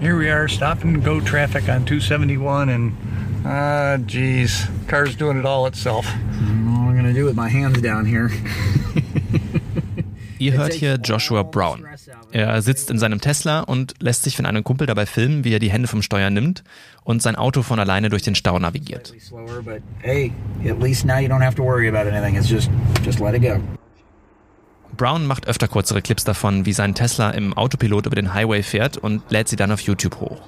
Here we are, stop and go traffic on 271, and ah, geez, car's doing it all itself. What am I gonna do with my hands down here? Ihr hört hier Joshua Brown. Er sitzt in seinem Tesla und lässt sich von einem Kumpel dabei filmen, wie er die Hände vom Steuer nimmt und sein Auto von alleine durch den Stau navigiert. Brown macht öfter kürzere Clips davon, wie sein Tesla im Autopilot über den Highway fährt und lädt sie dann auf YouTube hoch.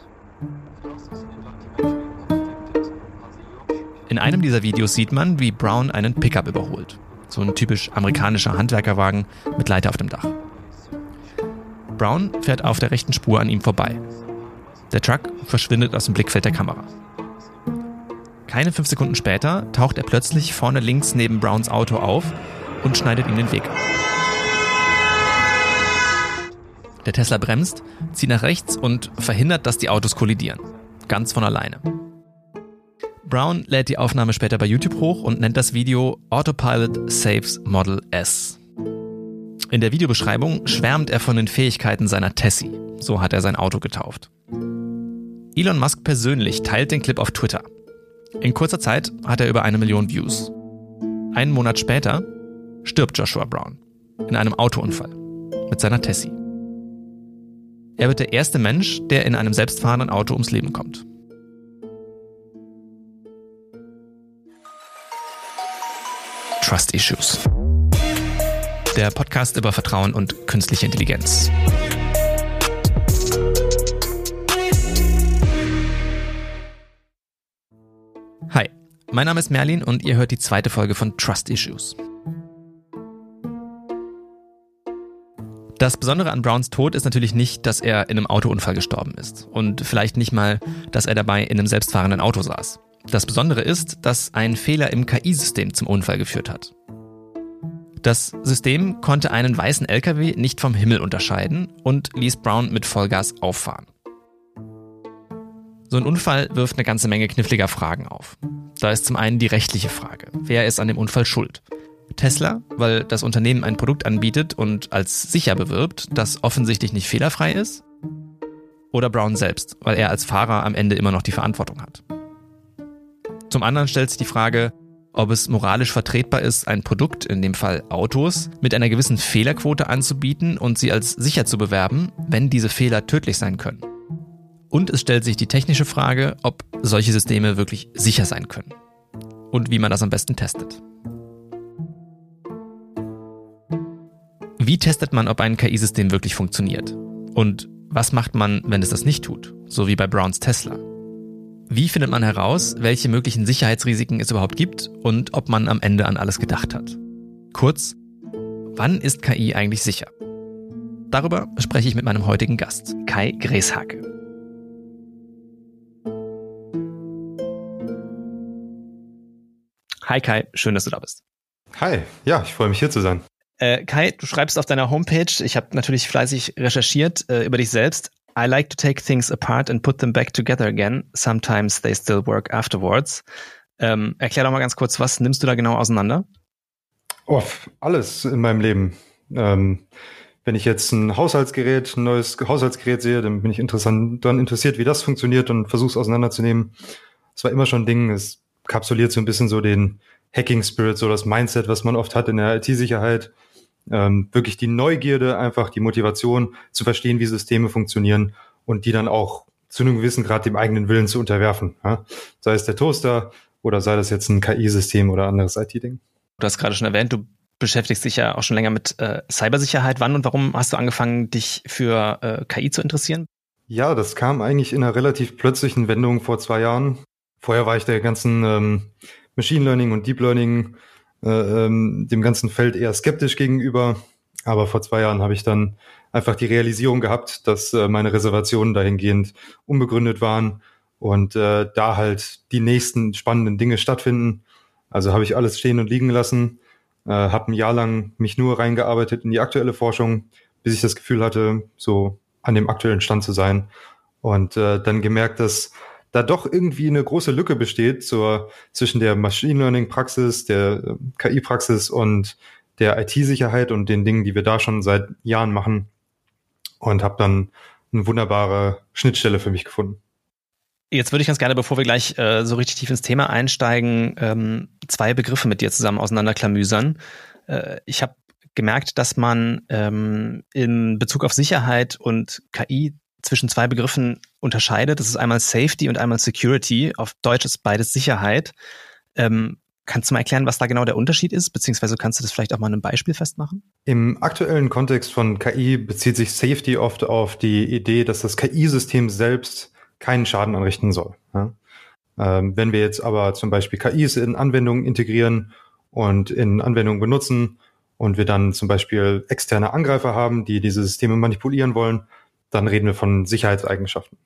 In einem dieser Videos sieht man, wie Brown einen Pickup überholt. So ein typisch amerikanischer Handwerkerwagen mit Leiter auf dem Dach. Brown fährt auf der rechten Spur an ihm vorbei. Der Truck verschwindet aus dem Blickfeld der Kamera. Keine fünf Sekunden später taucht er plötzlich vorne links neben Browns Auto auf und schneidet ihm den Weg ab. Der Tesla bremst, zieht nach rechts und verhindert, dass die Autos kollidieren. Ganz von alleine. Brown lädt die Aufnahme später bei YouTube hoch und nennt das Video Autopilot Saves Model S. In der Videobeschreibung schwärmt er von den Fähigkeiten seiner Tessie. So hat er sein Auto getauft. Elon Musk persönlich teilt den Clip auf Twitter. In kurzer Zeit hat er über eine Million Views. Einen Monat später stirbt Joshua Brown in einem Autounfall mit seiner Tessie. Er wird der erste Mensch, der in einem selbstfahrenden Auto ums Leben kommt. Trust Issues. Der Podcast über Vertrauen und künstliche Intelligenz. Hi, mein Name ist Merlin und ihr hört die zweite Folge von Trust Issues. Das Besondere an Browns Tod ist natürlich nicht, dass er in einem Autounfall gestorben ist. Und vielleicht nicht mal, dass er dabei in einem selbstfahrenden Auto saß. Das Besondere ist, dass ein Fehler im KI-System zum Unfall geführt hat. Das System konnte einen weißen LKW nicht vom Himmel unterscheiden und ließ Brown mit Vollgas auffahren. So ein Unfall wirft eine ganze Menge kniffliger Fragen auf. Da ist zum einen die rechtliche Frage. Wer ist an dem Unfall schuld? Tesla, weil das Unternehmen ein Produkt anbietet und als sicher bewirbt, das offensichtlich nicht fehlerfrei ist? Oder Brown selbst, weil er als Fahrer am Ende immer noch die Verantwortung hat? Zum anderen stellt sich die Frage, ob es moralisch vertretbar ist, ein Produkt, in dem Fall Autos, mit einer gewissen Fehlerquote anzubieten und sie als sicher zu bewerben, wenn diese Fehler tödlich sein können. Und es stellt sich die technische Frage, ob solche Systeme wirklich sicher sein können. Und wie man das am besten testet. Wie testet man, ob ein KI-System wirklich funktioniert? Und was macht man, wenn es das nicht tut? So wie bei Browns Tesla. Wie findet man heraus, welche möglichen Sicherheitsrisiken es überhaupt gibt und ob man am Ende an alles gedacht hat? Kurz, wann ist KI eigentlich sicher? Darüber spreche ich mit meinem heutigen Gast, Kai Gräshake. Hi Kai, schön, dass du da bist. Hi, ja, ich freue mich hier zu sein. Äh, Kai, du schreibst auf deiner Homepage, ich habe natürlich fleißig recherchiert äh, über dich selbst. I like to take things apart and put them back together again. Sometimes they still work afterwards. Ähm, erklär doch mal ganz kurz, was nimmst du da genau auseinander? Oh, alles in meinem Leben. Ähm, wenn ich jetzt ein Haushaltsgerät, ein neues Haushaltsgerät sehe, dann bin ich interessant, daran interessiert, wie das funktioniert und versuche es auseinanderzunehmen. Es war immer schon ein Ding, es kapsuliert so ein bisschen so den Hacking Spirit, so das Mindset, was man oft hat in der IT-Sicherheit ähm, wirklich die Neugierde, einfach die Motivation zu verstehen, wie Systeme funktionieren und die dann auch zu einem gewissen Grad dem eigenen Willen zu unterwerfen. Ja? Sei es der Toaster oder sei das jetzt ein KI-System oder anderes IT-Ding. Du hast gerade schon erwähnt, du beschäftigst dich ja auch schon länger mit äh, Cybersicherheit. Wann und warum hast du angefangen, dich für äh, KI zu interessieren? Ja, das kam eigentlich in einer relativ plötzlichen Wendung vor zwei Jahren. Vorher war ich der ganzen ähm, Machine Learning und Deep Learning äh, ähm, dem ganzen Feld eher skeptisch gegenüber. Aber vor zwei Jahren habe ich dann einfach die Realisierung gehabt, dass äh, meine Reservationen dahingehend unbegründet waren und äh, da halt die nächsten spannenden Dinge stattfinden. Also habe ich alles stehen und liegen lassen, äh, habe ein Jahr lang mich nur reingearbeitet in die aktuelle Forschung, bis ich das Gefühl hatte, so an dem aktuellen Stand zu sein und äh, dann gemerkt, dass da doch irgendwie eine große Lücke besteht zur, zwischen der Machine Learning Praxis, der äh, KI Praxis und der IT-Sicherheit und den Dingen, die wir da schon seit Jahren machen. Und habe dann eine wunderbare Schnittstelle für mich gefunden. Jetzt würde ich ganz gerne, bevor wir gleich äh, so richtig tief ins Thema einsteigen, ähm, zwei Begriffe mit dir zusammen auseinanderklamüsern. Äh, ich habe gemerkt, dass man ähm, in Bezug auf Sicherheit und KI zwischen zwei Begriffen unterscheidet. Das ist einmal Safety und einmal Security. Auf Deutsch ist beides Sicherheit. Ähm, kannst du mal erklären, was da genau der Unterschied ist? Beziehungsweise kannst du das vielleicht auch mal an einem Beispiel festmachen? Im aktuellen Kontext von KI bezieht sich Safety oft auf die Idee, dass das KI-System selbst keinen Schaden anrichten soll. Ja? Ähm, wenn wir jetzt aber zum Beispiel KIs in Anwendungen integrieren und in Anwendungen benutzen und wir dann zum Beispiel externe Angreifer haben, die diese Systeme manipulieren wollen, dann reden wir von Sicherheitseigenschaften.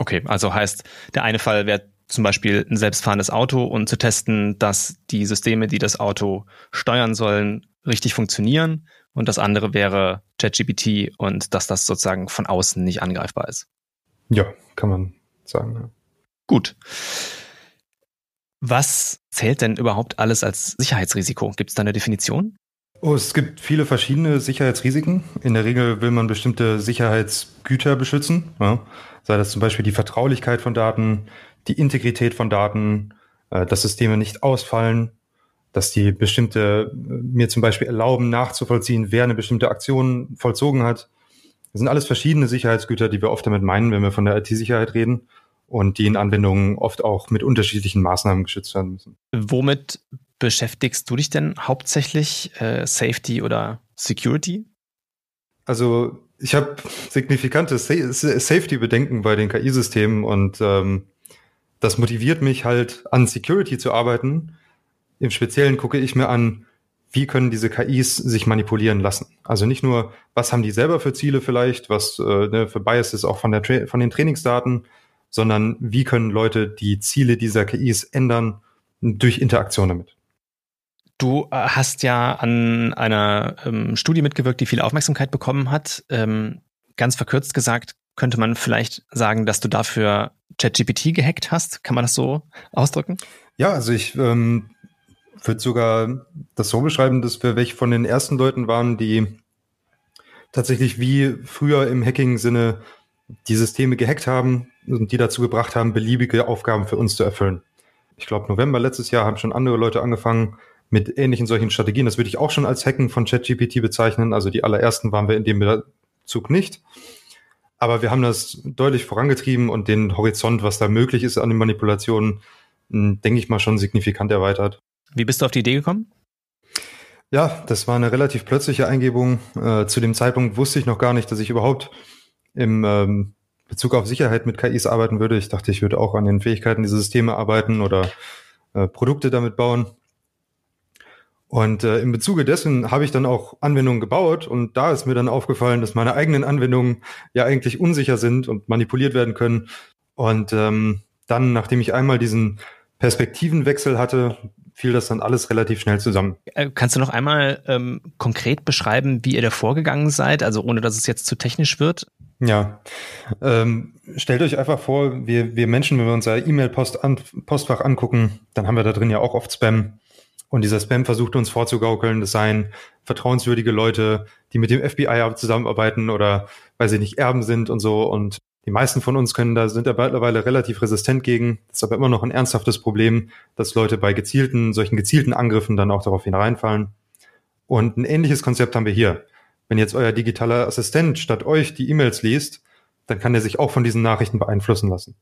Okay, also heißt, der eine Fall wäre zum Beispiel ein selbstfahrendes Auto und zu testen, dass die Systeme, die das Auto steuern sollen, richtig funktionieren. Und das andere wäre ChatGPT und dass das sozusagen von außen nicht angreifbar ist. Ja, kann man sagen. Ja. Gut. Was zählt denn überhaupt alles als Sicherheitsrisiko? Gibt es da eine Definition? Oh, es gibt viele verschiedene Sicherheitsrisiken. In der Regel will man bestimmte Sicherheitsgüter beschützen. Ja. Sei das zum Beispiel die Vertraulichkeit von Daten, die Integrität von Daten, äh, dass Systeme nicht ausfallen, dass die bestimmte, äh, mir zum Beispiel erlauben, nachzuvollziehen, wer eine bestimmte Aktion vollzogen hat. Das sind alles verschiedene Sicherheitsgüter, die wir oft damit meinen, wenn wir von der IT-Sicherheit reden und die in Anwendungen oft auch mit unterschiedlichen Maßnahmen geschützt werden müssen. Womit beschäftigst du dich denn hauptsächlich? Äh, Safety oder Security? Also ich habe signifikante Sa Safety-Bedenken bei den KI-Systemen und ähm, das motiviert mich halt an Security zu arbeiten. Im Speziellen gucke ich mir an, wie können diese KIs sich manipulieren lassen. Also nicht nur, was haben die selber für Ziele vielleicht, was äh, ne, für Biases auch von, der von den Trainingsdaten, sondern wie können Leute die Ziele dieser KIs ändern durch Interaktion damit. Du äh, hast ja an einer ähm, Studie mitgewirkt, die viel Aufmerksamkeit bekommen hat. Ähm, ganz verkürzt gesagt, könnte man vielleicht sagen, dass du dafür ChatGPT gehackt hast. Kann man das so ausdrücken? Ja, also ich ähm, würde sogar das so beschreiben, dass wir welche von den ersten Leuten waren, die tatsächlich wie früher im Hacking-Sinne die Systeme gehackt haben und die dazu gebracht haben, beliebige Aufgaben für uns zu erfüllen. Ich glaube, November letztes Jahr haben schon andere Leute angefangen mit ähnlichen solchen Strategien. Das würde ich auch schon als Hacken von ChatGPT bezeichnen. Also die allerersten waren wir in dem Zug nicht. Aber wir haben das deutlich vorangetrieben und den Horizont, was da möglich ist an den Manipulationen, hm, denke ich mal, schon signifikant erweitert. Wie bist du auf die Idee gekommen? Ja, das war eine relativ plötzliche Eingebung. Äh, zu dem Zeitpunkt wusste ich noch gar nicht, dass ich überhaupt im ähm, Bezug auf Sicherheit mit KIs arbeiten würde. Ich dachte, ich würde auch an den Fähigkeiten dieser Systeme arbeiten oder äh, Produkte damit bauen. Und äh, im Bezuge dessen habe ich dann auch Anwendungen gebaut und da ist mir dann aufgefallen, dass meine eigenen Anwendungen ja eigentlich unsicher sind und manipuliert werden können. Und ähm, dann, nachdem ich einmal diesen Perspektivenwechsel hatte, fiel das dann alles relativ schnell zusammen. Äh, kannst du noch einmal ähm, konkret beschreiben, wie ihr da vorgegangen seid, also ohne dass es jetzt zu technisch wird? Ja, ähm, stellt euch einfach vor, wir, wir Menschen, wenn wir unser E-Mail-Postfach -Post an, angucken, dann haben wir da drin ja auch oft Spam. Und dieser Spam versucht uns vorzugaukeln, das seien vertrauenswürdige Leute, die mit dem FBI zusammenarbeiten oder weil sie nicht Erben sind und so. Und die meisten von uns können da, sind da mittlerweile relativ resistent gegen. Das ist aber immer noch ein ernsthaftes Problem, dass Leute bei gezielten, solchen gezielten Angriffen dann auch darauf hineinfallen. Und ein ähnliches Konzept haben wir hier. Wenn jetzt euer digitaler Assistent statt euch die E-Mails liest, dann kann er sich auch von diesen Nachrichten beeinflussen lassen.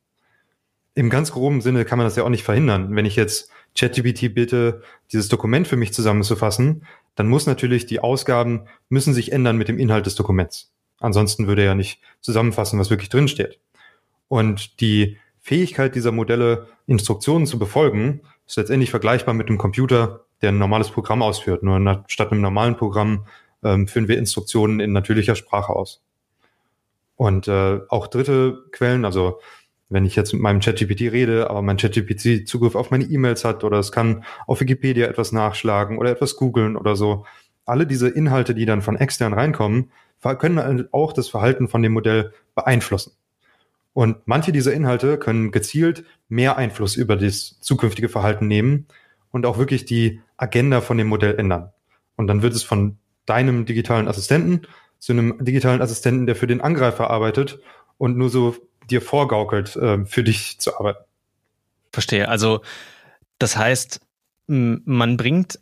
Im ganz groben Sinne kann man das ja auch nicht verhindern. Wenn ich jetzt ChatGPT bitte, dieses Dokument für mich zusammenzufassen, dann muss natürlich die Ausgaben müssen sich ändern mit dem Inhalt des Dokuments. Ansonsten würde er ja nicht zusammenfassen, was wirklich drinsteht. Und die Fähigkeit dieser Modelle, Instruktionen zu befolgen, ist letztendlich vergleichbar mit einem Computer, der ein normales Programm ausführt. Nur statt einem normalen Programm ähm, führen wir Instruktionen in natürlicher Sprache aus. Und äh, auch dritte Quellen, also wenn ich jetzt mit meinem ChatGPT rede, aber mein ChatGPT Zugriff auf meine E-Mails hat oder es kann auf Wikipedia etwas nachschlagen oder etwas googeln oder so. Alle diese Inhalte, die dann von extern reinkommen, können auch das Verhalten von dem Modell beeinflussen. Und manche dieser Inhalte können gezielt mehr Einfluss über das zukünftige Verhalten nehmen und auch wirklich die Agenda von dem Modell ändern. Und dann wird es von deinem digitalen Assistenten zu einem digitalen Assistenten, der für den Angreifer arbeitet und nur so dir vorgaukelt, äh, für dich zu arbeiten. Verstehe. Also das heißt, man bringt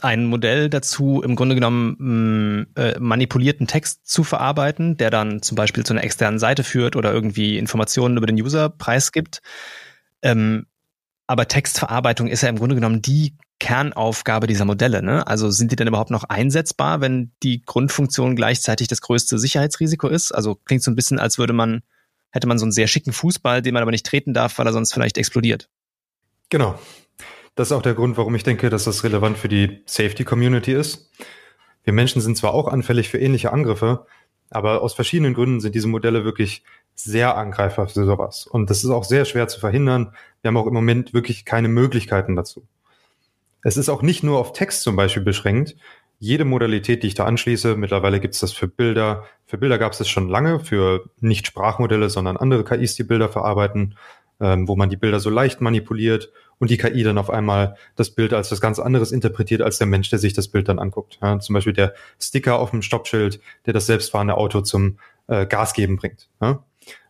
ein Modell dazu, im Grunde genommen äh, manipulierten Text zu verarbeiten, der dann zum Beispiel zu einer externen Seite führt oder irgendwie Informationen über den User preisgibt. Ähm, aber Textverarbeitung ist ja im Grunde genommen die Kernaufgabe dieser Modelle. Ne? Also sind die denn überhaupt noch einsetzbar, wenn die Grundfunktion gleichzeitig das größte Sicherheitsrisiko ist? Also klingt so ein bisschen, als würde man, hätte man so einen sehr schicken Fußball, den man aber nicht treten darf, weil er sonst vielleicht explodiert. Genau. Das ist auch der Grund, warum ich denke, dass das relevant für die Safety-Community ist. Wir Menschen sind zwar auch anfällig für ähnliche Angriffe, aber aus verschiedenen Gründen sind diese Modelle wirklich sehr angreifbar für sowas. Und das ist auch sehr schwer zu verhindern. Wir haben auch im Moment wirklich keine Möglichkeiten dazu. Es ist auch nicht nur auf Text zum Beispiel beschränkt. Jede Modalität, die ich da anschließe, mittlerweile gibt es das für Bilder. Für Bilder gab es das schon lange, für nicht Sprachmodelle, sondern andere KIs, die Bilder verarbeiten, ähm, wo man die Bilder so leicht manipuliert und die KI dann auf einmal das Bild als was ganz anderes interpretiert als der Mensch, der sich das Bild dann anguckt. Ja, zum Beispiel der Sticker auf dem Stoppschild, der das selbstfahrende Auto zum äh, Gas geben bringt. Ja?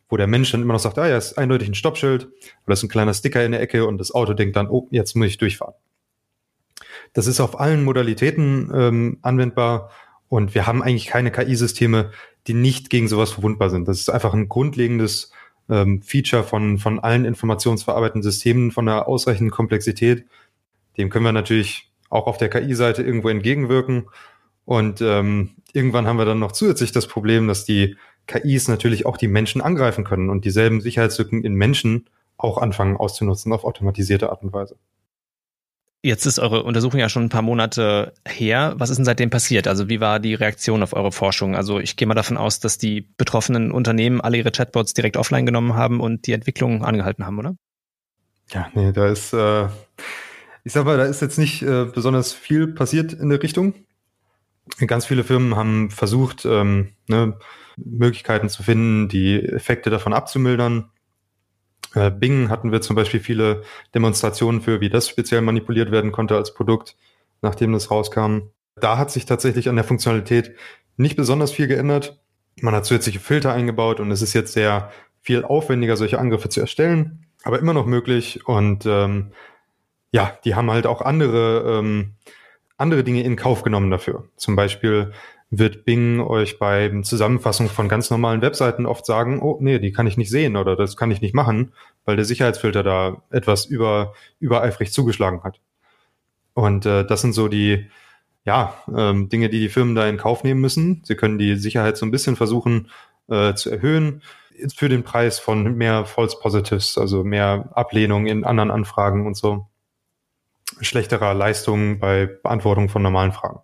Wo der Mensch dann immer noch sagt, ah ja, ist eindeutig ein Stoppschild oder ist ein kleiner Sticker in der Ecke und das Auto denkt dann, oh, jetzt muss ich durchfahren. Das ist auf allen Modalitäten ähm, anwendbar und wir haben eigentlich keine KI-Systeme, die nicht gegen sowas verwundbar sind. Das ist einfach ein grundlegendes ähm, Feature von, von allen informationsverarbeitenden Systemen von einer ausreichenden Komplexität. Dem können wir natürlich auch auf der KI-Seite irgendwo entgegenwirken. Und ähm, irgendwann haben wir dann noch zusätzlich das Problem, dass die KIs natürlich auch die Menschen angreifen können und dieselben Sicherheitslücken in Menschen auch anfangen auszunutzen auf automatisierte Art und Weise. Jetzt ist eure Untersuchung ja schon ein paar Monate her. Was ist denn seitdem passiert? Also wie war die Reaktion auf eure Forschung? Also ich gehe mal davon aus, dass die betroffenen Unternehmen alle ihre Chatbots direkt offline genommen haben und die Entwicklung angehalten haben, oder? Ja, nee, da ist, äh, ich sag mal, da ist jetzt nicht äh, besonders viel passiert in der Richtung. Ganz viele Firmen haben versucht, ähm, ne, Möglichkeiten zu finden, die Effekte davon abzumildern. Äh, Bing hatten wir zum Beispiel viele Demonstrationen für, wie das speziell manipuliert werden konnte als Produkt, nachdem das rauskam. Da hat sich tatsächlich an der Funktionalität nicht besonders viel geändert. Man hat zusätzliche Filter eingebaut und es ist jetzt sehr viel aufwendiger, solche Angriffe zu erstellen, aber immer noch möglich. Und ähm, ja, die haben halt auch andere, ähm, andere Dinge in Kauf genommen dafür. Zum Beispiel wird Bing euch bei Zusammenfassung von ganz normalen Webseiten oft sagen, oh nee, die kann ich nicht sehen oder das kann ich nicht machen, weil der Sicherheitsfilter da etwas über, übereifrig zugeschlagen hat. Und äh, das sind so die ja, ähm, Dinge, die die Firmen da in Kauf nehmen müssen. Sie können die Sicherheit so ein bisschen versuchen äh, zu erhöhen für den Preis von mehr False Positives, also mehr Ablehnung in anderen Anfragen und so. Schlechterer Leistungen bei Beantwortung von normalen Fragen.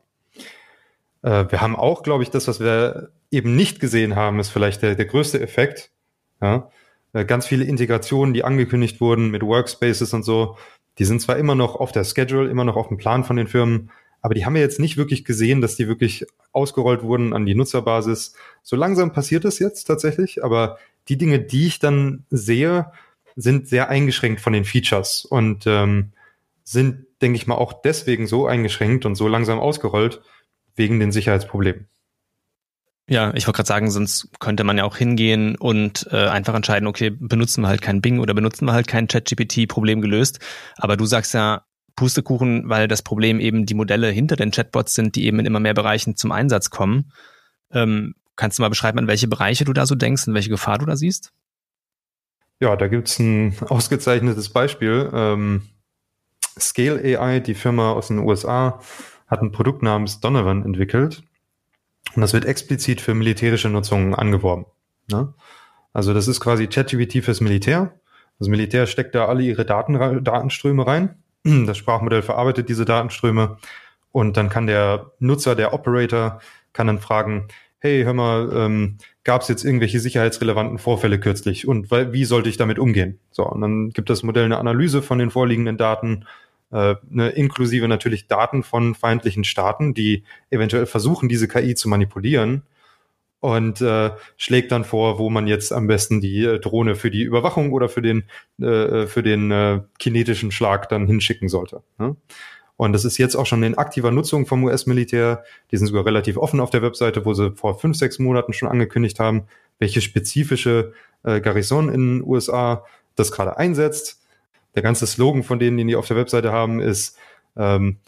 Äh, wir haben auch, glaube ich, das, was wir eben nicht gesehen haben, ist vielleicht der, der größte Effekt. Ja? Äh, ganz viele Integrationen, die angekündigt wurden mit Workspaces und so, die sind zwar immer noch auf der Schedule, immer noch auf dem Plan von den Firmen, aber die haben wir jetzt nicht wirklich gesehen, dass die wirklich ausgerollt wurden an die Nutzerbasis. So langsam passiert das jetzt tatsächlich, aber die Dinge, die ich dann sehe, sind sehr eingeschränkt von den Features und ähm, sind, denke ich mal, auch deswegen so eingeschränkt und so langsam ausgerollt, wegen den Sicherheitsproblemen. Ja, ich wollte gerade sagen, sonst könnte man ja auch hingehen und äh, einfach entscheiden, okay, benutzen wir halt kein Bing oder benutzen wir halt kein ChatGPT, Problem gelöst. Aber du sagst ja, Pustekuchen, weil das Problem eben die Modelle hinter den Chatbots sind, die eben in immer mehr Bereichen zum Einsatz kommen. Ähm, kannst du mal beschreiben, an welche Bereiche du da so denkst und welche Gefahr du da siehst? Ja, da gibt's ein ausgezeichnetes Beispiel. Ähm, Scale AI, die Firma aus den USA, hat ein Produkt namens Donovan entwickelt und das wird explizit für militärische Nutzungen angeworben. Ne? Also das ist quasi ChatGPT fürs Militär. Das Militär steckt da alle ihre Daten, Datenströme rein. Das Sprachmodell verarbeitet diese Datenströme und dann kann der Nutzer, der Operator, kann dann fragen, hey, hör mal, ähm, gab es jetzt irgendwelche sicherheitsrelevanten Vorfälle kürzlich und wie sollte ich damit umgehen? So, und dann gibt das Modell eine Analyse von den vorliegenden Daten äh, ne, inklusive natürlich Daten von feindlichen Staaten, die eventuell versuchen, diese KI zu manipulieren und äh, schlägt dann vor, wo man jetzt am besten die äh, Drohne für die Überwachung oder für den äh, für den äh, kinetischen Schlag dann hinschicken sollte. Ne? Und das ist jetzt auch schon in aktiver Nutzung vom US-Militär. Die sind sogar relativ offen auf der Webseite, wo sie vor fünf, sechs Monaten schon angekündigt haben, welche spezifische äh, Garrison in den USA das gerade einsetzt. Der ganze Slogan von denen, den die auf der Webseite haben, ist ähm,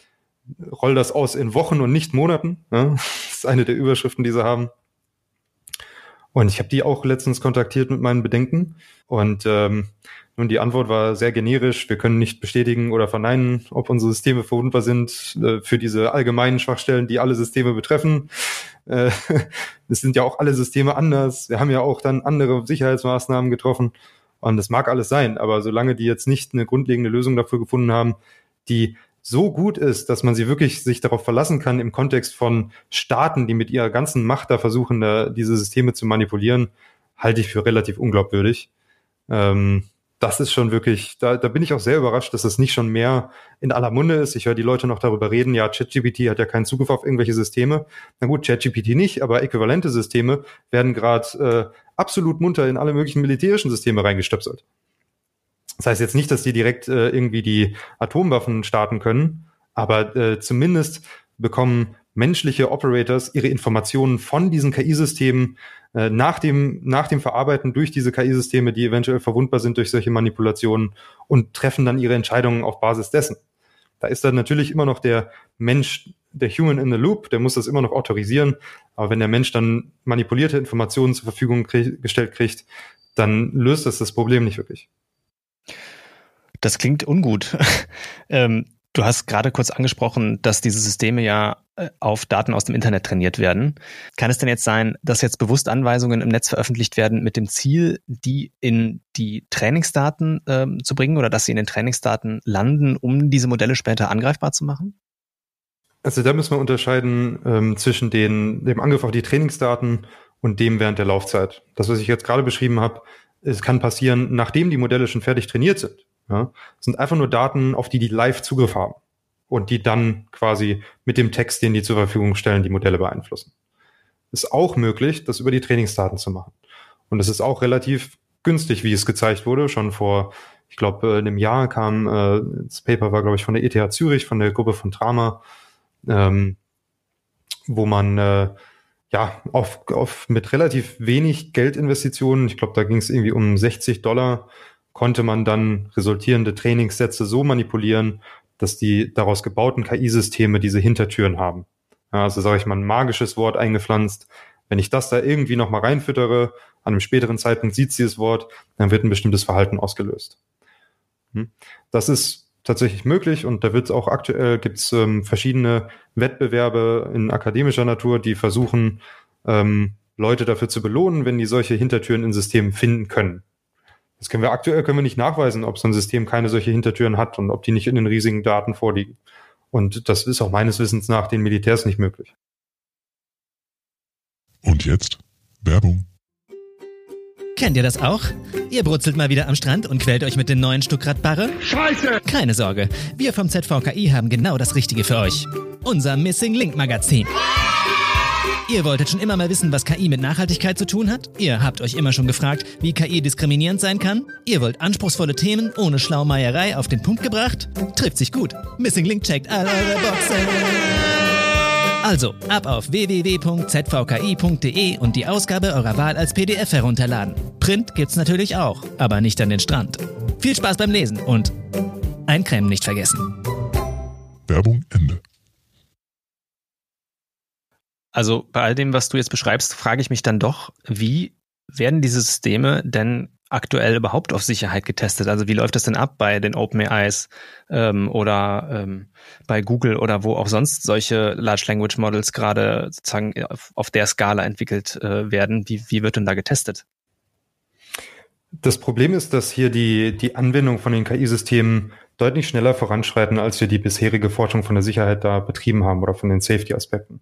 roll das aus in Wochen und nicht Monaten. Ne? Das ist eine der Überschriften, die sie haben. Und ich habe die auch letztens kontaktiert mit meinen Bedenken. Und ähm, nun, die Antwort war sehr generisch. Wir können nicht bestätigen oder verneinen, ob unsere Systeme verwundbar sind äh, für diese allgemeinen Schwachstellen, die alle Systeme betreffen. Äh, es sind ja auch alle Systeme anders. Wir haben ja auch dann andere Sicherheitsmaßnahmen getroffen. Und das mag alles sein, aber solange die jetzt nicht eine grundlegende Lösung dafür gefunden haben, die so gut ist, dass man sie wirklich sich darauf verlassen kann im Kontext von Staaten, die mit ihrer ganzen Macht da versuchen, da diese Systeme zu manipulieren, halte ich für relativ unglaubwürdig. Ähm, das ist schon wirklich, da, da bin ich auch sehr überrascht, dass das nicht schon mehr in aller Munde ist. Ich höre die Leute noch darüber reden, ja, ChatGPT hat ja keinen Zugriff auf irgendwelche Systeme. Na gut, ChatGPT nicht, aber äquivalente Systeme werden gerade äh, absolut munter in alle möglichen militärischen Systeme reingestöpselt. Das heißt jetzt nicht, dass die direkt äh, irgendwie die Atomwaffen starten können, aber äh, zumindest bekommen menschliche Operators ihre Informationen von diesen KI-Systemen äh, nach, dem, nach dem Verarbeiten durch diese KI-Systeme, die eventuell verwundbar sind durch solche Manipulationen und treffen dann ihre Entscheidungen auf Basis dessen. Da ist dann natürlich immer noch der Mensch, der Human in the Loop, der muss das immer noch autorisieren. Aber wenn der Mensch dann manipulierte Informationen zur Verfügung krieg gestellt kriegt, dann löst das das Problem nicht wirklich. Das klingt ungut. ähm, Du hast gerade kurz angesprochen, dass diese Systeme ja äh, auf Daten aus dem Internet trainiert werden. Kann es denn jetzt sein, dass jetzt bewusst Anweisungen im Netz veröffentlicht werden mit dem Ziel, die in die Trainingsdaten ähm, zu bringen oder dass sie in den Trainingsdaten landen, um diese Modelle später angreifbar zu machen? Also da müssen wir unterscheiden ähm, zwischen den, dem Angriff auf die Trainingsdaten und dem während der Laufzeit. Das, was ich jetzt gerade beschrieben habe, es kann passieren, nachdem die Modelle schon fertig trainiert sind. Ja, sind einfach nur Daten, auf die die live Zugriff haben und die dann quasi mit dem Text, den die zur Verfügung stellen, die Modelle beeinflussen. Ist auch möglich, das über die Trainingsdaten zu machen. Und es ist auch relativ günstig, wie es gezeigt wurde. Schon vor, ich glaube, einem Jahr kam, äh, das Paper war, glaube ich, von der ETH Zürich, von der Gruppe von Trama, ähm, wo man äh, ja auf, auf mit relativ wenig Geldinvestitionen, ich glaube, da ging es irgendwie um 60 Dollar, konnte man dann resultierende Trainingssätze so manipulieren, dass die daraus gebauten KI-Systeme diese Hintertüren haben. Ja, also sage ich mal ein magisches Wort eingepflanzt. Wenn ich das da irgendwie nochmal reinfüttere, an einem späteren Zeitpunkt sieht sie das Wort, dann wird ein bestimmtes Verhalten ausgelöst. Hm? Das ist tatsächlich möglich und da wird es auch aktuell, gibt es ähm, verschiedene Wettbewerbe in akademischer Natur, die versuchen, ähm, Leute dafür zu belohnen, wenn die solche Hintertüren in Systemen finden können. Das können wir aktuell können wir nicht nachweisen, ob so ein System keine solche Hintertüren hat und ob die nicht in den riesigen Daten vorliegen. Und das ist auch meines Wissens nach den Militärs nicht möglich. Und jetzt Werbung. Kennt ihr das auch? Ihr brutzelt mal wieder am Strand und quält euch mit den neuen Stuckrad-Barre? Scheiße! Keine Sorge, wir vom ZVKI haben genau das Richtige für euch. Unser Missing Link Magazin. Ihr wolltet schon immer mal wissen, was KI mit Nachhaltigkeit zu tun hat? Ihr habt euch immer schon gefragt, wie KI diskriminierend sein kann? Ihr wollt anspruchsvolle Themen ohne Schlaumeierei auf den Punkt gebracht? Trifft sich gut. Missing Link checkt all eure Boxen. Also, ab auf www.zvki.de und die Ausgabe eurer Wahl als PDF herunterladen. Print gibt's natürlich auch, aber nicht an den Strand. Viel Spaß beim Lesen und eincremen nicht vergessen. Werbung Ende. Also bei all dem, was du jetzt beschreibst, frage ich mich dann doch, wie werden diese Systeme denn aktuell überhaupt auf Sicherheit getestet? Also wie läuft das denn ab bei den OpenAIs ähm, oder ähm, bei Google oder wo auch sonst solche Large Language Models gerade sozusagen auf, auf der Skala entwickelt äh, werden? Wie, wie wird denn da getestet? Das Problem ist, dass hier die, die Anwendung von den KI-Systemen deutlich schneller voranschreiten, als wir die bisherige Forschung von der Sicherheit da betrieben haben oder von den Safety-Aspekten.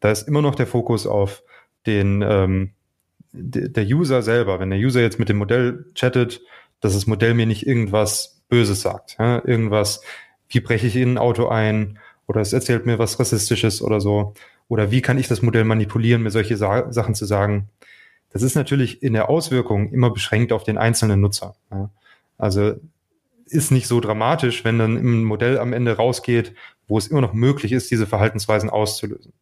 Da ist immer noch der Fokus auf den ähm, der User selber. Wenn der User jetzt mit dem Modell chattet, dass das Modell mir nicht irgendwas Böses sagt, ja? irgendwas, wie breche ich in ein Auto ein oder es erzählt mir was Rassistisches oder so. Oder wie kann ich das Modell manipulieren, mir solche Sa Sachen zu sagen. Das ist natürlich in der Auswirkung immer beschränkt auf den einzelnen Nutzer. Ja? Also ist nicht so dramatisch, wenn dann im Modell am Ende rausgeht, wo es immer noch möglich ist, diese Verhaltensweisen auszulösen.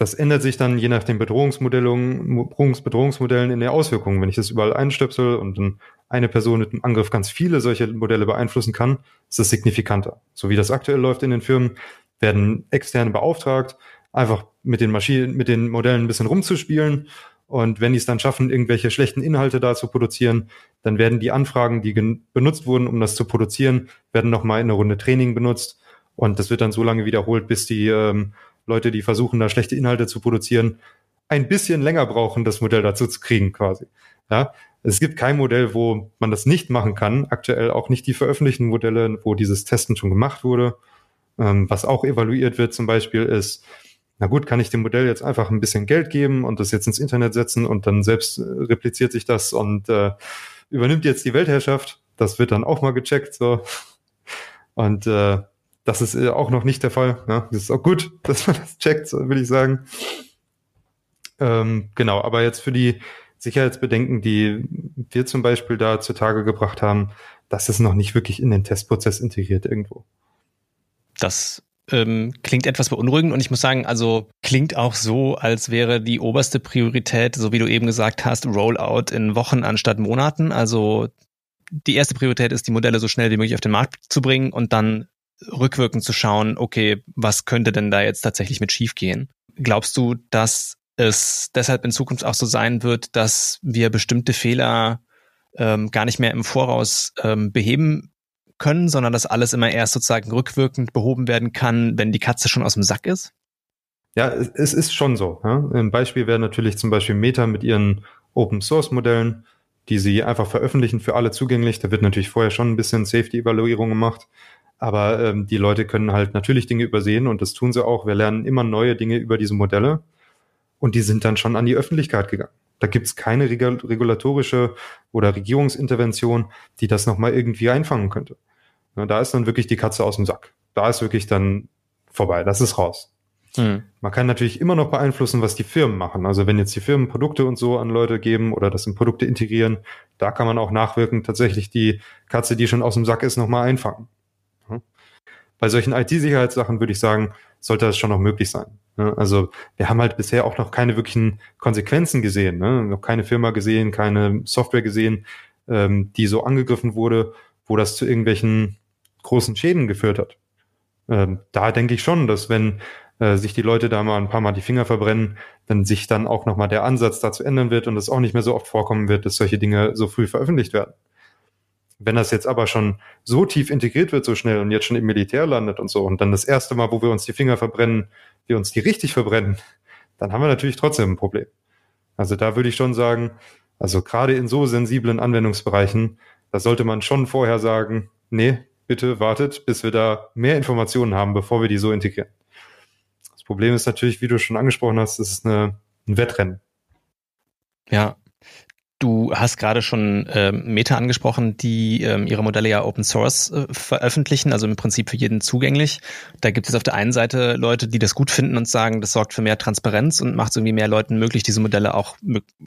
Das ändert sich dann je nach den Bedrohungsmodellen, Bedrohungsmodellen in der Auswirkungen. Wenn ich das überall einstöpsel und dann eine Person mit einem Angriff ganz viele solche Modelle beeinflussen kann, ist das signifikanter. So wie das aktuell läuft in den Firmen, werden externe beauftragt, einfach mit den Maschinen, mit den Modellen ein bisschen rumzuspielen. Und wenn die es dann schaffen, irgendwelche schlechten Inhalte da zu produzieren, dann werden die Anfragen, die benutzt wurden, um das zu produzieren, werden nochmal in eine Runde Training benutzt. Und das wird dann so lange wiederholt, bis die ähm, Leute, die versuchen, da schlechte Inhalte zu produzieren, ein bisschen länger brauchen, das Modell dazu zu kriegen, quasi. Ja, es gibt kein Modell, wo man das nicht machen kann. Aktuell auch nicht die veröffentlichten Modelle, wo dieses Testen schon gemacht wurde. Ähm, was auch evaluiert wird zum Beispiel ist, na gut, kann ich dem Modell jetzt einfach ein bisschen Geld geben und das jetzt ins Internet setzen und dann selbst äh, repliziert sich das und äh, übernimmt jetzt die Weltherrschaft. Das wird dann auch mal gecheckt. So. Und äh, das ist äh, auch noch nicht der Fall. Ja, das ist auch gut, dass man das checkt, würde ich sagen. Ähm, genau, aber jetzt für die Sicherheitsbedenken, die wir zum Beispiel da zutage gebracht haben, das ist noch nicht wirklich in den Testprozess integriert irgendwo. Das ähm, klingt etwas beunruhigend und ich muss sagen, also klingt auch so, als wäre die oberste Priorität, so wie du eben gesagt hast, Rollout in Wochen anstatt Monaten. Also die erste Priorität ist, die Modelle so schnell wie möglich auf den Markt zu bringen und dann rückwirkend zu schauen, okay, was könnte denn da jetzt tatsächlich mit schiefgehen? Glaubst du, dass es deshalb in Zukunft auch so sein wird, dass wir bestimmte Fehler ähm, gar nicht mehr im Voraus ähm, beheben können, sondern dass alles immer erst sozusagen rückwirkend behoben werden kann, wenn die Katze schon aus dem Sack ist? Ja, es ist schon so. Ja. Ein Beispiel wäre natürlich zum Beispiel Meta mit ihren Open Source Modellen, die sie einfach veröffentlichen für alle zugänglich. Da wird natürlich vorher schon ein bisschen Safety-Evaluierung gemacht. Aber ähm, die Leute können halt natürlich Dinge übersehen und das tun sie auch. Wir lernen immer neue Dinge über diese Modelle und die sind dann schon an die Öffentlichkeit gegangen. Da gibt's keine regulatorische oder Regierungsintervention, die das nochmal irgendwie einfangen könnte. Ja, da ist dann wirklich die Katze aus dem Sack. Da ist wirklich dann vorbei, das ist raus. Mhm. Man kann natürlich immer noch beeinflussen, was die Firmen machen. Also wenn jetzt die Firmen Produkte und so an Leute geben oder das in Produkte integrieren, da kann man auch nachwirken, tatsächlich die Katze, die schon aus dem Sack ist, nochmal einfangen. Bei solchen IT-Sicherheitssachen würde ich sagen, sollte das schon noch möglich sein. Also wir haben halt bisher auch noch keine wirklichen Konsequenzen gesehen, ne? noch keine Firma gesehen, keine Software gesehen, ähm, die so angegriffen wurde, wo das zu irgendwelchen großen Schäden geführt hat. Ähm, da denke ich schon, dass wenn äh, sich die Leute da mal ein paar Mal die Finger verbrennen, dann sich dann auch nochmal der Ansatz dazu ändern wird und es auch nicht mehr so oft vorkommen wird, dass solche Dinge so früh veröffentlicht werden. Wenn das jetzt aber schon so tief integriert wird, so schnell und jetzt schon im Militär landet und so, und dann das erste Mal, wo wir uns die Finger verbrennen, wir uns die richtig verbrennen, dann haben wir natürlich trotzdem ein Problem. Also da würde ich schon sagen, also gerade in so sensiblen Anwendungsbereichen, da sollte man schon vorher sagen, nee, bitte wartet, bis wir da mehr Informationen haben, bevor wir die so integrieren. Das Problem ist natürlich, wie du schon angesprochen hast, es ist eine, ein Wettrennen. Ja, Du hast gerade schon äh, Meta angesprochen, die ähm, ihre Modelle ja Open Source äh, veröffentlichen, also im Prinzip für jeden zugänglich. Da gibt es auf der einen Seite Leute, die das gut finden und sagen, das sorgt für mehr Transparenz und macht es irgendwie mehr Leuten möglich, diese Modelle auch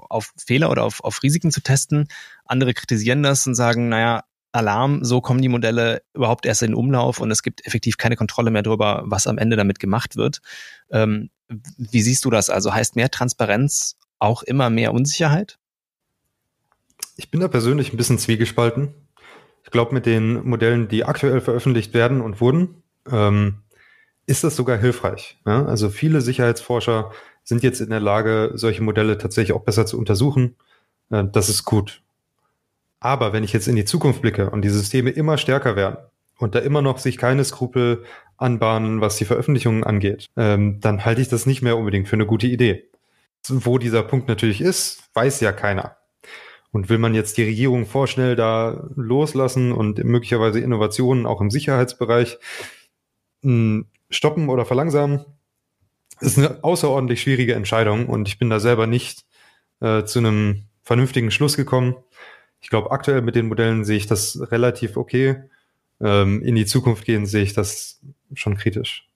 auf Fehler oder auf, auf Risiken zu testen. Andere kritisieren das und sagen, naja, Alarm, so kommen die Modelle überhaupt erst in Umlauf und es gibt effektiv keine Kontrolle mehr darüber, was am Ende damit gemacht wird. Ähm, wie siehst du das? Also heißt mehr Transparenz auch immer mehr Unsicherheit? Ich bin da persönlich ein bisschen zwiegespalten. Ich glaube, mit den Modellen, die aktuell veröffentlicht werden und wurden, ähm, ist das sogar hilfreich. Ja? Also viele Sicherheitsforscher sind jetzt in der Lage, solche Modelle tatsächlich auch besser zu untersuchen. Äh, das ist gut. Aber wenn ich jetzt in die Zukunft blicke und die Systeme immer stärker werden und da immer noch sich keine Skrupel anbahnen, was die Veröffentlichungen angeht, ähm, dann halte ich das nicht mehr unbedingt für eine gute Idee. Wo dieser Punkt natürlich ist, weiß ja keiner. Und will man jetzt die Regierung vorschnell da loslassen und möglicherweise Innovationen auch im Sicherheitsbereich hm, stoppen oder verlangsamen, ist eine außerordentlich schwierige Entscheidung und ich bin da selber nicht äh, zu einem vernünftigen Schluss gekommen. Ich glaube, aktuell mit den Modellen sehe ich das relativ okay. Ähm, in die Zukunft gehen sehe ich das schon kritisch.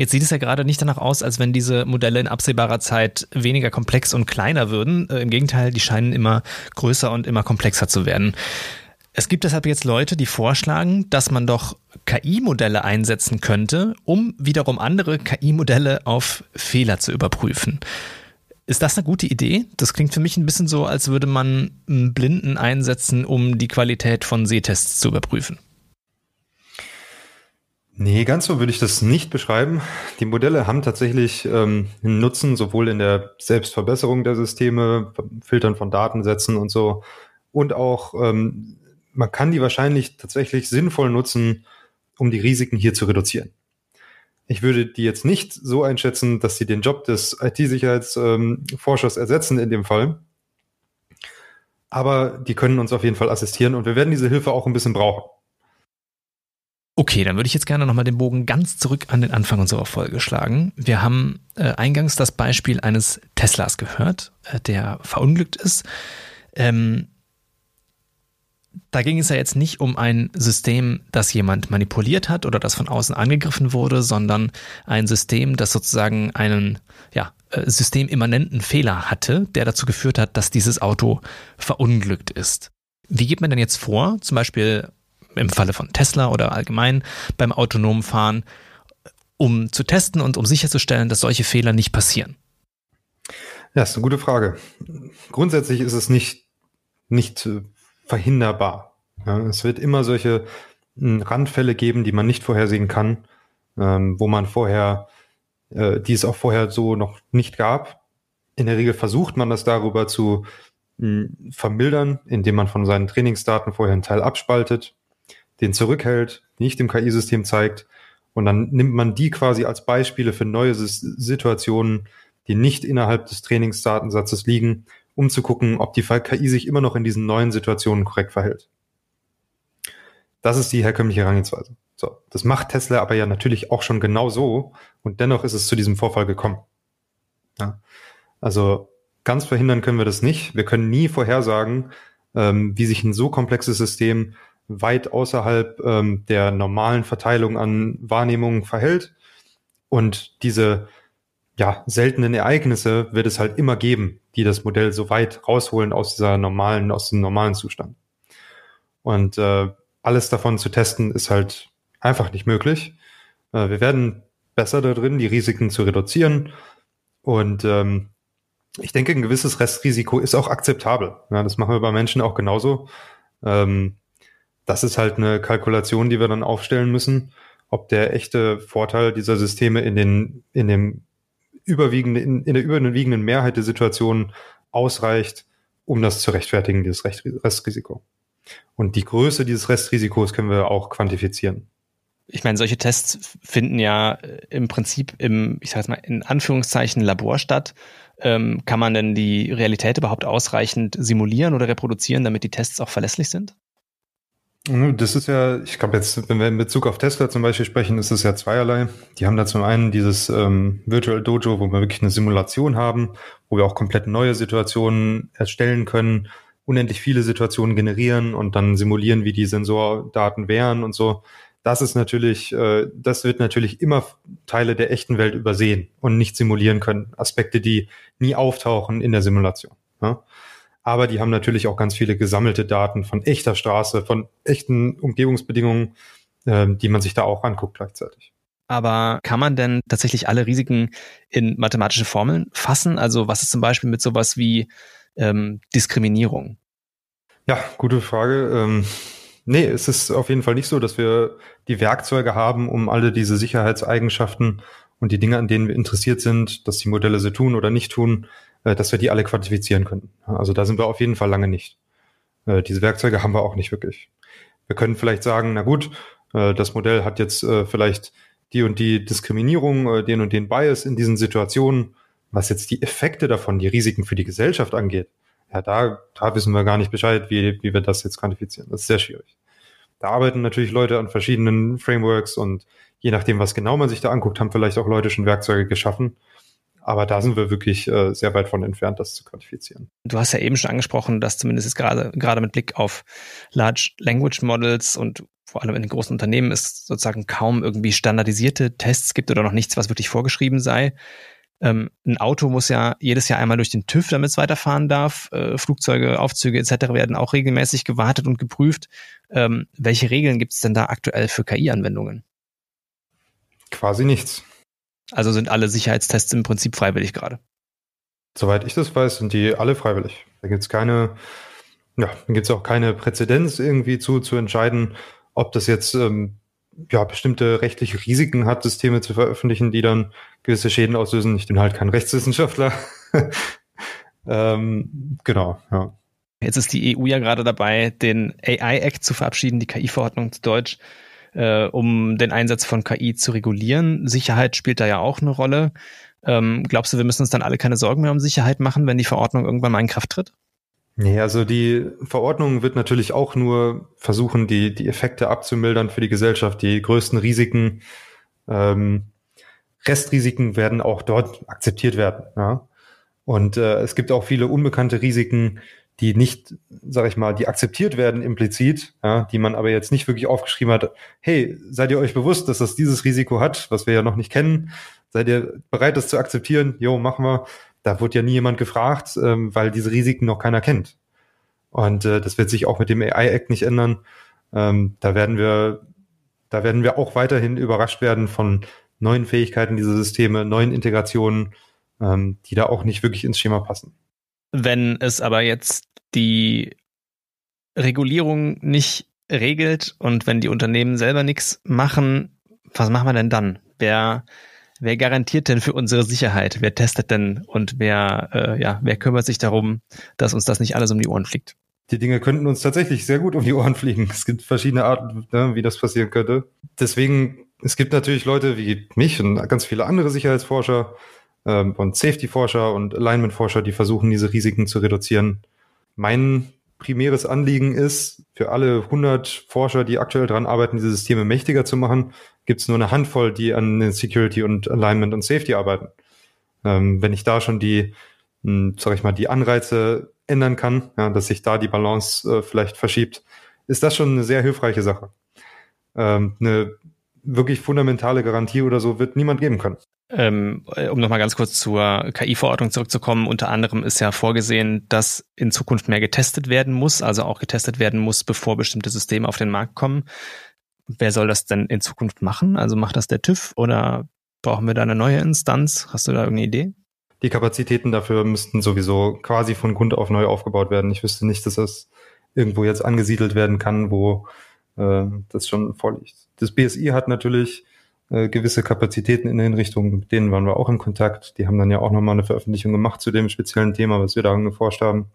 Jetzt sieht es ja gerade nicht danach aus, als wenn diese Modelle in absehbarer Zeit weniger komplex und kleiner würden. Äh, Im Gegenteil, die scheinen immer größer und immer komplexer zu werden. Es gibt deshalb jetzt Leute, die vorschlagen, dass man doch KI-Modelle einsetzen könnte, um wiederum andere KI-Modelle auf Fehler zu überprüfen. Ist das eine gute Idee? Das klingt für mich ein bisschen so, als würde man einen Blinden einsetzen, um die Qualität von Sehtests zu überprüfen. Nee, ganz so würde ich das nicht beschreiben. Die Modelle haben tatsächlich ähm, einen Nutzen, sowohl in der Selbstverbesserung der Systeme, Filtern von Datensätzen und so, und auch ähm, man kann die wahrscheinlich tatsächlich sinnvoll nutzen, um die Risiken hier zu reduzieren. Ich würde die jetzt nicht so einschätzen, dass sie den Job des IT-Sicherheitsforschers ähm, ersetzen in dem Fall. Aber die können uns auf jeden Fall assistieren und wir werden diese Hilfe auch ein bisschen brauchen. Okay, dann würde ich jetzt gerne nochmal den Bogen ganz zurück an den Anfang unserer Folge schlagen. Wir haben äh, eingangs das Beispiel eines Teslas gehört, äh, der verunglückt ist. Ähm, da ging es ja jetzt nicht um ein System, das jemand manipuliert hat oder das von außen angegriffen wurde, sondern ein System, das sozusagen einen ja, äh, systemimmanenten Fehler hatte, der dazu geführt hat, dass dieses Auto verunglückt ist. Wie geht man denn jetzt vor, zum Beispiel im Falle von Tesla oder allgemein beim autonomen Fahren, um zu testen und um sicherzustellen, dass solche Fehler nicht passieren? Ja, ist eine gute Frage. Grundsätzlich ist es nicht, nicht äh, verhinderbar. Es wird immer solche hm, Randfälle geben, die man nicht vorhersehen kann, ähm, wo man vorher, äh, die es auch vorher so noch nicht gab. In der Regel versucht man das darüber zu hm, vermildern, indem man von seinen Trainingsdaten vorher einen Teil abspaltet, den zurückhält, nicht dem KI-System zeigt und dann nimmt man die quasi als Beispiele für neue Situationen, die nicht innerhalb des Trainingsdatensatzes liegen um zu gucken, ob die KI sich immer noch in diesen neuen Situationen korrekt verhält. Das ist die herkömmliche Herangehensweise. So, das macht Tesla aber ja natürlich auch schon genau so und dennoch ist es zu diesem Vorfall gekommen. Ja. Also ganz verhindern können wir das nicht. Wir können nie vorhersagen, ähm, wie sich ein so komplexes System weit außerhalb ähm, der normalen Verteilung an Wahrnehmungen verhält. Und diese ja, seltenen Ereignisse wird es halt immer geben, die das Modell so weit rausholen aus dieser normalen, aus dem normalen Zustand. Und äh, alles davon zu testen ist halt einfach nicht möglich. Äh, wir werden besser da drin, die Risiken zu reduzieren. Und ähm, ich denke, ein gewisses Restrisiko ist auch akzeptabel. Ja, das machen wir bei Menschen auch genauso. Ähm, das ist halt eine Kalkulation, die wir dann aufstellen müssen, ob der echte Vorteil dieser Systeme in den, in dem überwiegende, in, in der überwiegenden Mehrheit der Situationen ausreicht, um das zu rechtfertigen, dieses Restrisiko. Und die Größe dieses Restrisikos können wir auch quantifizieren. Ich meine, solche Tests finden ja äh, im Prinzip im, ich sag mal, in Anführungszeichen Labor statt. Ähm, kann man denn die Realität überhaupt ausreichend simulieren oder reproduzieren, damit die Tests auch verlässlich sind? Das ist ja, ich glaube jetzt, wenn wir in Bezug auf Tesla zum Beispiel sprechen, ist es ja zweierlei. Die haben da zum einen dieses ähm, Virtual Dojo, wo wir wirklich eine Simulation haben, wo wir auch komplett neue Situationen erstellen können, unendlich viele Situationen generieren und dann simulieren, wie die Sensordaten wären und so. Das ist natürlich, äh, das wird natürlich immer Teile der echten Welt übersehen und nicht simulieren können. Aspekte, die nie auftauchen in der Simulation. Ja? Aber die haben natürlich auch ganz viele gesammelte Daten von echter Straße, von echten Umgebungsbedingungen, äh, die man sich da auch anguckt gleichzeitig. Aber kann man denn tatsächlich alle Risiken in mathematische Formeln fassen? Also was ist zum Beispiel mit sowas wie ähm, Diskriminierung? Ja, gute Frage. Ähm, nee, es ist auf jeden Fall nicht so, dass wir die Werkzeuge haben, um alle diese Sicherheitseigenschaften und die Dinge, an denen wir interessiert sind, dass die Modelle sie tun oder nicht tun, dass wir die alle quantifizieren können. Also da sind wir auf jeden Fall lange nicht. Äh, diese Werkzeuge haben wir auch nicht wirklich. Wir können vielleicht sagen, na gut, äh, das Modell hat jetzt vielleicht die und die Diskriminierung, den und den Bias in diesen Situationen. Was jetzt die Effekte davon, die Risiken für die Gesellschaft angeht, ja, da, da wissen wir gar nicht Bescheid, wie, wie wir das jetzt quantifizieren. Das ist sehr schwierig. Da arbeiten natürlich Leute an verschiedenen Frameworks und je nachdem, was genau man sich da anguckt, haben vielleicht auch Leute schon Werkzeuge geschaffen. Aber da sind wir wirklich äh, sehr weit von entfernt, das zu quantifizieren. Du hast ja eben schon angesprochen, dass zumindest jetzt gerade, gerade mit Blick auf Large Language Models und vor allem in den großen Unternehmen es sozusagen kaum irgendwie standardisierte Tests gibt oder noch nichts, was wirklich vorgeschrieben sei. Ähm, ein Auto muss ja jedes Jahr einmal durch den TÜV, damit es weiterfahren darf. Äh, Flugzeuge, Aufzüge etc. werden auch regelmäßig gewartet und geprüft. Ähm, welche Regeln gibt es denn da aktuell für KI-Anwendungen? Quasi nichts. Also sind alle Sicherheitstests im Prinzip freiwillig gerade. Soweit ich das weiß, sind die alle freiwillig. Da gibt es keine, ja, da gibt es auch keine Präzedenz irgendwie zu, zu entscheiden, ob das jetzt ähm, ja, bestimmte rechtliche Risiken hat, Systeme zu veröffentlichen, die dann gewisse Schäden auslösen. Ich bin halt kein Rechtswissenschaftler. ähm, genau, ja. Jetzt ist die EU ja gerade dabei, den AI-Act zu verabschieden, die KI-Verordnung zu Deutsch, äh, um den Einsatz von KI zu regulieren. Sicherheit spielt da ja auch eine Rolle. Ähm, glaubst du, wir müssen uns dann alle keine Sorgen mehr um Sicherheit machen, wenn die Verordnung irgendwann mal in Kraft tritt? Nee, also die Verordnung wird natürlich auch nur versuchen, die, die Effekte abzumildern für die Gesellschaft, die größten Risiken. Ähm, Restrisiken werden auch dort akzeptiert werden. Ja? Und äh, es gibt auch viele unbekannte Risiken, die nicht, sag ich mal, die akzeptiert werden implizit, ja, die man aber jetzt nicht wirklich aufgeschrieben hat. Hey, seid ihr euch bewusst, dass das dieses Risiko hat, was wir ja noch nicht kennen? Seid ihr bereit, das zu akzeptieren? Jo, machen wir da wird ja nie jemand gefragt, ähm, weil diese Risiken noch keiner kennt. Und äh, das wird sich auch mit dem AI-Act nicht ändern. Ähm, da werden wir, da werden wir auch weiterhin überrascht werden von neuen Fähigkeiten dieser Systeme, neuen Integrationen, ähm, die da auch nicht wirklich ins Schema passen. Wenn es aber jetzt die Regulierung nicht regelt und wenn die Unternehmen selber nichts machen, was machen wir denn dann? Wer Wer garantiert denn für unsere Sicherheit? Wer testet denn und wer, äh, ja, wer kümmert sich darum, dass uns das nicht alles um die Ohren fliegt? Die Dinge könnten uns tatsächlich sehr gut um die Ohren fliegen. Es gibt verschiedene Arten, ne, wie das passieren könnte. Deswegen, es gibt natürlich Leute wie mich und ganz viele andere Sicherheitsforscher ähm, und Safety-Forscher und Alignment-Forscher, die versuchen, diese Risiken zu reduzieren. Mein primäres Anliegen ist, für alle 100 Forscher, die aktuell daran arbeiten, diese Systeme mächtiger zu machen, gibt es nur eine Handvoll, die an den Security und Alignment und Safety arbeiten. Ähm, wenn ich da schon die, mh, hm, sag ich mal, die Anreize ändern kann, ja, dass sich da die Balance äh, vielleicht verschiebt, ist das schon eine sehr hilfreiche Sache. Ähm, eine wirklich fundamentale Garantie oder so wird niemand geben können. Ähm, um nochmal ganz kurz zur KI-Verordnung zurückzukommen, unter anderem ist ja vorgesehen, dass in Zukunft mehr getestet werden muss, also auch getestet werden muss, bevor bestimmte Systeme auf den Markt kommen. Wer soll das denn in Zukunft machen? Also macht das der TÜV oder brauchen wir da eine neue Instanz? Hast du da irgendeine Idee? Die Kapazitäten dafür müssten sowieso quasi von Grund auf neu aufgebaut werden. Ich wüsste nicht, dass das irgendwo jetzt angesiedelt werden kann, wo äh, das schon vorliegt. Das BSI hat natürlich äh, gewisse Kapazitäten in der Hinrichtung, mit denen waren wir auch in Kontakt. Die haben dann ja auch nochmal eine Veröffentlichung gemacht zu dem speziellen Thema, was wir da geforscht haben.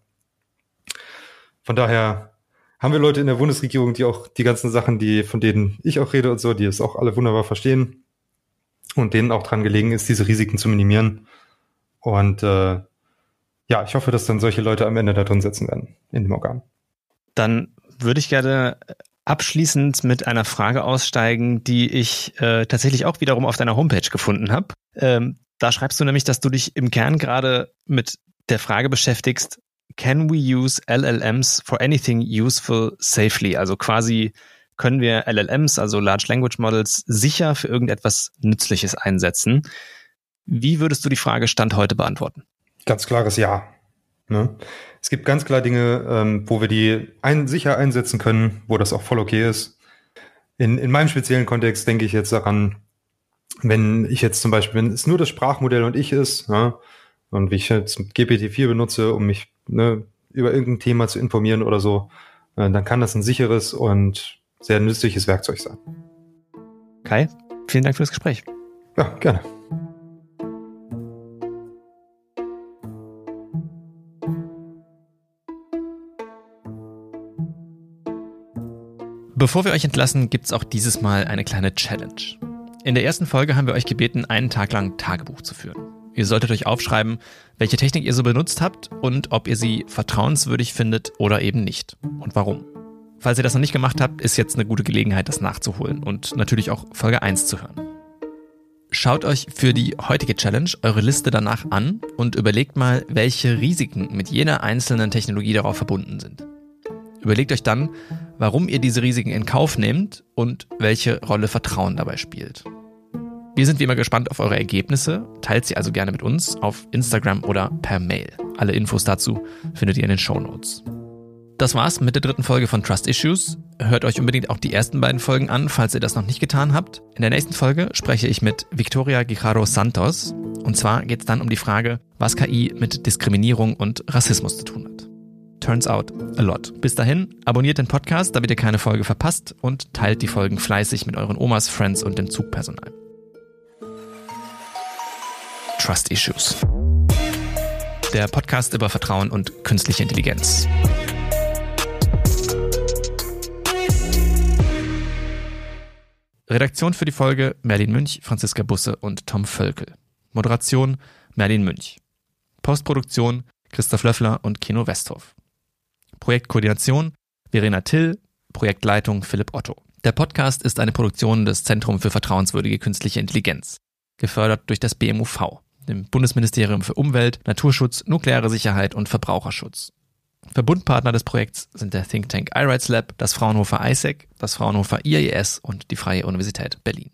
Von daher haben wir Leute in der Bundesregierung, die auch die ganzen Sachen, die, von denen ich auch rede und so, die es auch alle wunderbar verstehen und denen auch dran gelegen ist, diese Risiken zu minimieren. Und äh, ja, ich hoffe, dass dann solche Leute am Ende da drin sitzen werden in dem Organ. Dann würde ich gerne abschließend mit einer Frage aussteigen, die ich äh, tatsächlich auch wiederum auf deiner Homepage gefunden habe. Ähm, da schreibst du nämlich, dass du dich im Kern gerade mit der Frage beschäftigst, can we use LLMs for anything useful safely? Also quasi können wir LLMs, also Large Language Models, sicher für irgendetwas Nützliches einsetzen. Wie würdest du die Frage Stand heute beantworten? Ganz klares Ja. Ne? Es gibt ganz klar Dinge, ähm, wo wir die ein, sicher einsetzen können, wo das auch voll okay ist. In, in meinem speziellen Kontext denke ich jetzt daran, wenn ich jetzt zum Beispiel, wenn es nur das Sprachmodell und ich ist, ja, und wie ich jetzt GPT-4 benutze, um mich ne, über irgendein Thema zu informieren oder so, äh, dann kann das ein sicheres und sehr nützliches Werkzeug sein. Kai, vielen Dank für das Gespräch. Ja, gerne. Bevor wir euch entlassen, gibt's auch dieses Mal eine kleine Challenge. In der ersten Folge haben wir euch gebeten, einen Tag lang Tagebuch zu führen. Ihr solltet euch aufschreiben, welche Technik ihr so benutzt habt und ob ihr sie vertrauenswürdig findet oder eben nicht und warum. Falls ihr das noch nicht gemacht habt, ist jetzt eine gute Gelegenheit, das nachzuholen und natürlich auch Folge 1 zu hören. Schaut euch für die heutige Challenge eure Liste danach an und überlegt mal, welche Risiken mit jeder einzelnen Technologie darauf verbunden sind. Überlegt euch dann, warum ihr diese Risiken in Kauf nehmt und welche Rolle Vertrauen dabei spielt. Wir sind wie immer gespannt auf eure Ergebnisse. Teilt sie also gerne mit uns auf Instagram oder per Mail. Alle Infos dazu findet ihr in den Show Notes. Das war's mit der dritten Folge von Trust Issues. Hört euch unbedingt auch die ersten beiden Folgen an, falls ihr das noch nicht getan habt. In der nächsten Folge spreche ich mit Victoria Guijarro Santos. Und zwar geht es dann um die Frage, was KI mit Diskriminierung und Rassismus zu tun hat. Turns out a lot. Bis dahin, abonniert den Podcast, damit ihr keine Folge verpasst und teilt die Folgen fleißig mit euren Omas, Friends und dem Zugpersonal. Trust Issues. Der Podcast über Vertrauen und künstliche Intelligenz. Redaktion für die Folge Merlin Münch, Franziska Busse und Tom Völkel. Moderation Merlin Münch. Postproduktion Christoph Löffler und Kino Westhoff. Projektkoordination Verena Till, Projektleitung Philipp Otto. Der Podcast ist eine Produktion des Zentrum für vertrauenswürdige künstliche Intelligenz, gefördert durch das BMUV, dem Bundesministerium für Umwelt, Naturschutz, nukleare Sicherheit und Verbraucherschutz. Verbundpartner des Projekts sind der Think Tank iRights Lab, das Fraunhofer ISEC, das Fraunhofer IAES und die Freie Universität Berlin.